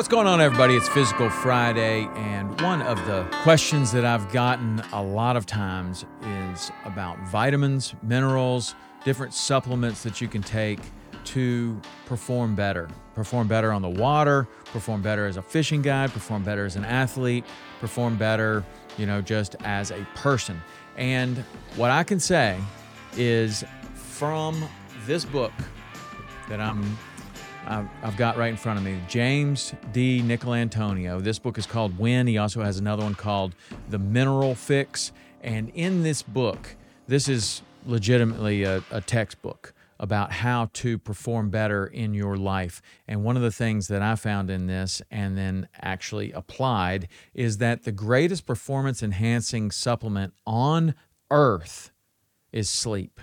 What's going on, everybody? It's Physical Friday, and one of the questions that I've gotten a lot of times is about vitamins, minerals, different supplements that you can take to perform better. Perform better on the water, perform better as a fishing guide, perform better as an athlete, perform better, you know, just as a person. And what I can say is from this book that I'm I've got right in front of me. James DiNicolantonio. This book is called Win. He also has another one called The Mineral Fix. And in this book, this is legitimately a, a textbook about how to perform better in your life. And one of the things that I found in this and then actually applied is that the greatest performance enhancing supplement on earth is sleep.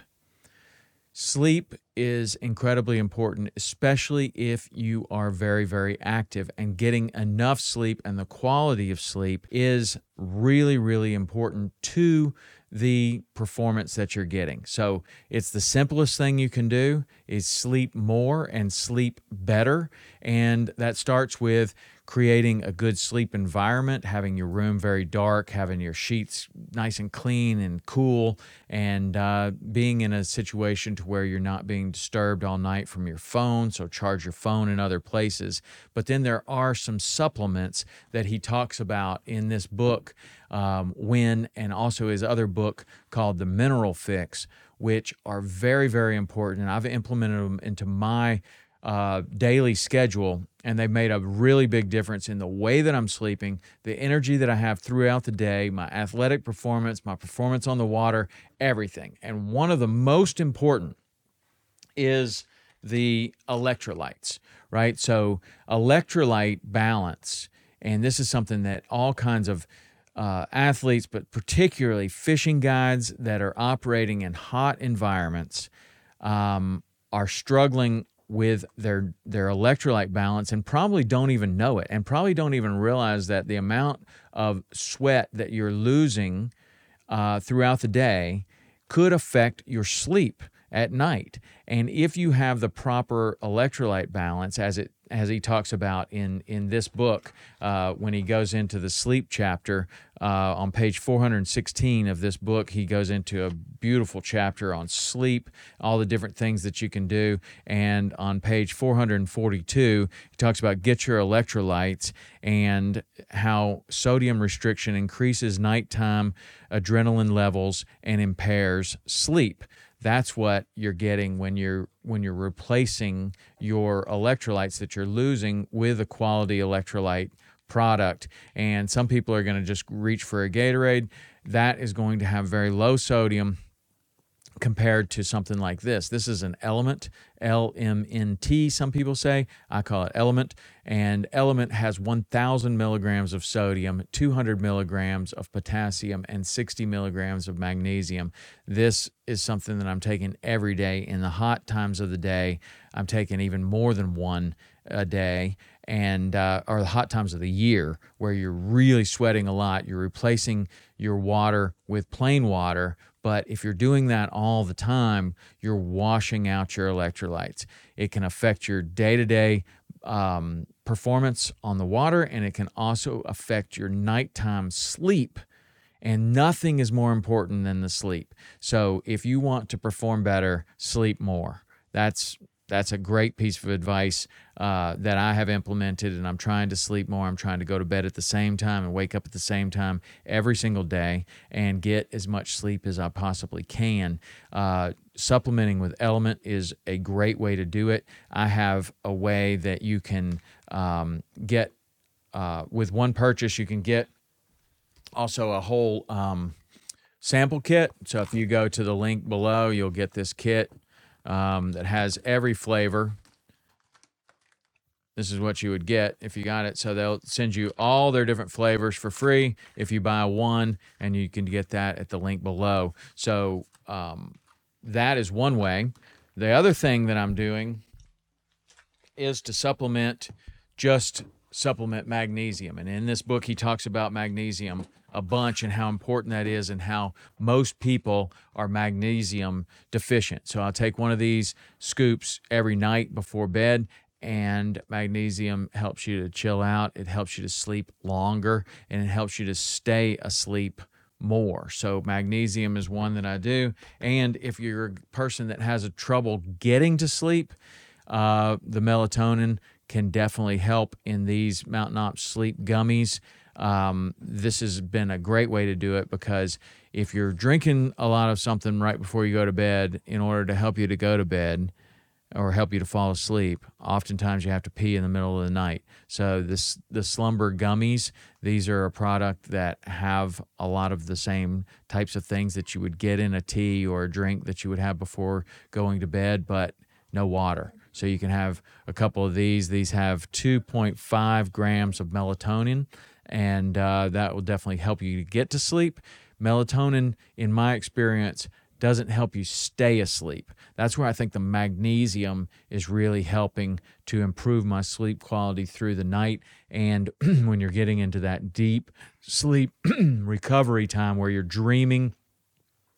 Sleep is incredibly important, especially if you are very, very active. And getting enough sleep and the quality of sleep is really, really important to the performance that you're getting. So it's the simplest thing you can do is sleep more and sleep better. And that starts with creating a good sleep environment, having your room very dark, having your sheets nice and clean and cool, and uh, being in a situation to where you're not being disturbed all night from your phone. So charge your phone in other places. But then there are some supplements that he talks about in this book, um, and also his other book called The Mineral Fix, which are very, very important. And I've implemented them into my uh, daily schedule, and they've made a really big difference in the way that I'm sleeping, the energy that I have throughout the day, my athletic performance, my performance on the water, everything. And one of the most important is the electrolytes, right? So, electrolyte balance, and this is something that all kinds of uh, athletes, but particularly fishing guides that are operating in hot environments, um, are struggling with their their electrolyte balance and probably don't even know it and probably don't even realize that the amount of sweat that you're losing uh, throughout the day could affect your sleep at night. And if you have the proper electrolyte balance as it as he talks about in in this book uh, when he goes into the sleep chapter uh, on page 416 of this book he goes into a beautiful chapter on sleep all the different things that you can do. And on page 442 he talks about get your electrolytes and how sodium restriction increases nighttime adrenaline levels and impairs sleep that's what you're getting when you're when you're replacing your electrolytes that you're losing with a quality electrolyte product. And some people are going to just reach for a Gatorade. That is going to have very low sodium compared to something like this. This is an element, L M N T, some people say. I call it element. And element has 1,000 milligrams of sodium, 200 milligrams of potassium, and 60 milligrams of magnesium. This is something that I'm taking every day. In the hot times of the day, I'm taking even more than one a day and uh, or the hot times of the year where you're really sweating a lot you're replacing your water with plain water but if you're doing that all the time, you're washing out your electrolytes. It can affect your day to day performance on the water, and it can also affect your nighttime sleep. And nothing is more important than the sleep. So if you want to perform better, sleep more. That's that's a great piece of advice uh, that I have implemented, and I'm trying to sleep more. I'm trying to go to bed at the same time and wake up at the same time every single day and get as much sleep as I possibly can. Uh, supplementing with Element is a great way to do it. I have a way that you can um, get uh, with one purchase, you can get also a whole um, sample kit. So if you go to the link below, you'll get this kit um, that has every flavor. This is what you would get if you got it. So they'll send you all their different flavors for free if you buy one, and you can get that at the link below. So um, that is one way. The other thing that I'm doing is to supplement just supplement magnesium. And in this book, he talks about magnesium a bunch and how important that is and how most people are magnesium deficient. So I'll take one of these scoops every night before bed and magnesium helps you to chill out, it helps you to sleep longer, and it helps you to stay asleep more. So magnesium is one that I do. And if you're a person that has a trouble getting to sleep, uh, the melatonin can definitely help in these Mountain Ops sleep gummies. Um, this has been a great way to do it because if you're drinking a lot of something right before you go to bed in order to help you to go to bed or help you to fall asleep, oftentimes you have to pee in the middle of the night. So this the slumber gummies, these are a product that have a lot of the same types of things that you would get in a tea or a drink that you would have before going to bed, but no water. So you can have a couple of these. These have 2.5 grams of melatonin, and uh, that will definitely help you get to sleep. Melatonin, in my experience, doesn't help you stay asleep. That's where I think the magnesium is really helping to improve my sleep quality through the night. And when you're getting into that deep sleep recovery time where you're dreaming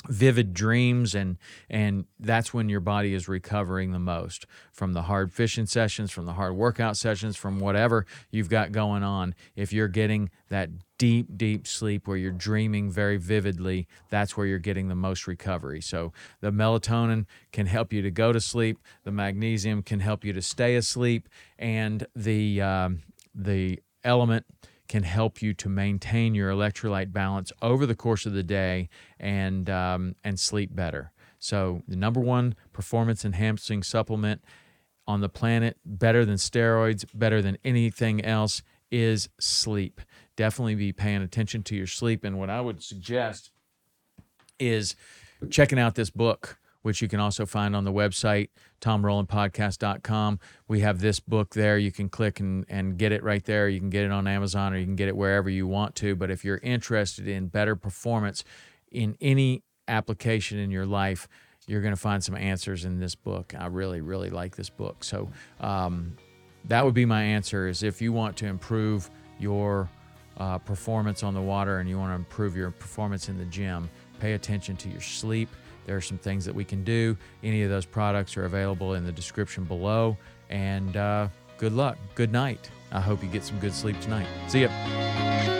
vivid dreams and and that's when your body is recovering the most. From the hard fishing sessions from the hard workout sessions from whatever you've got going on if you're getting that deep deep sleep where you're dreaming very vividly that's where you're getting the most recovery. So the melatonin can help you to go to sleep the magnesium can help you to stay asleep and the um, the element can help you to maintain your electrolyte balance over the course of the day and um, and sleep better. So the number one performance enhancing supplement on the planet, better than steroids, better than anything else, is sleep. Definitely be paying attention to your sleep. And what I would suggest is checking out this book which you can also find on the website, tomrowlandpodcast.com. We have this book there. You can click and, and get it right there. You can get it on Amazon or you can get it wherever you want to. But if you're interested in better performance in any application in your life, you're going to find some answers in this book. I really, really like this book. So um, that would be my answer is if you want to improve your uh, performance on the water and you want to improve your performance in the gym, pay attention to your sleep there are some things that we can do. Any of those products are available in the description below. And uh, good luck. Good night. I hope you get some good sleep tonight. See ya.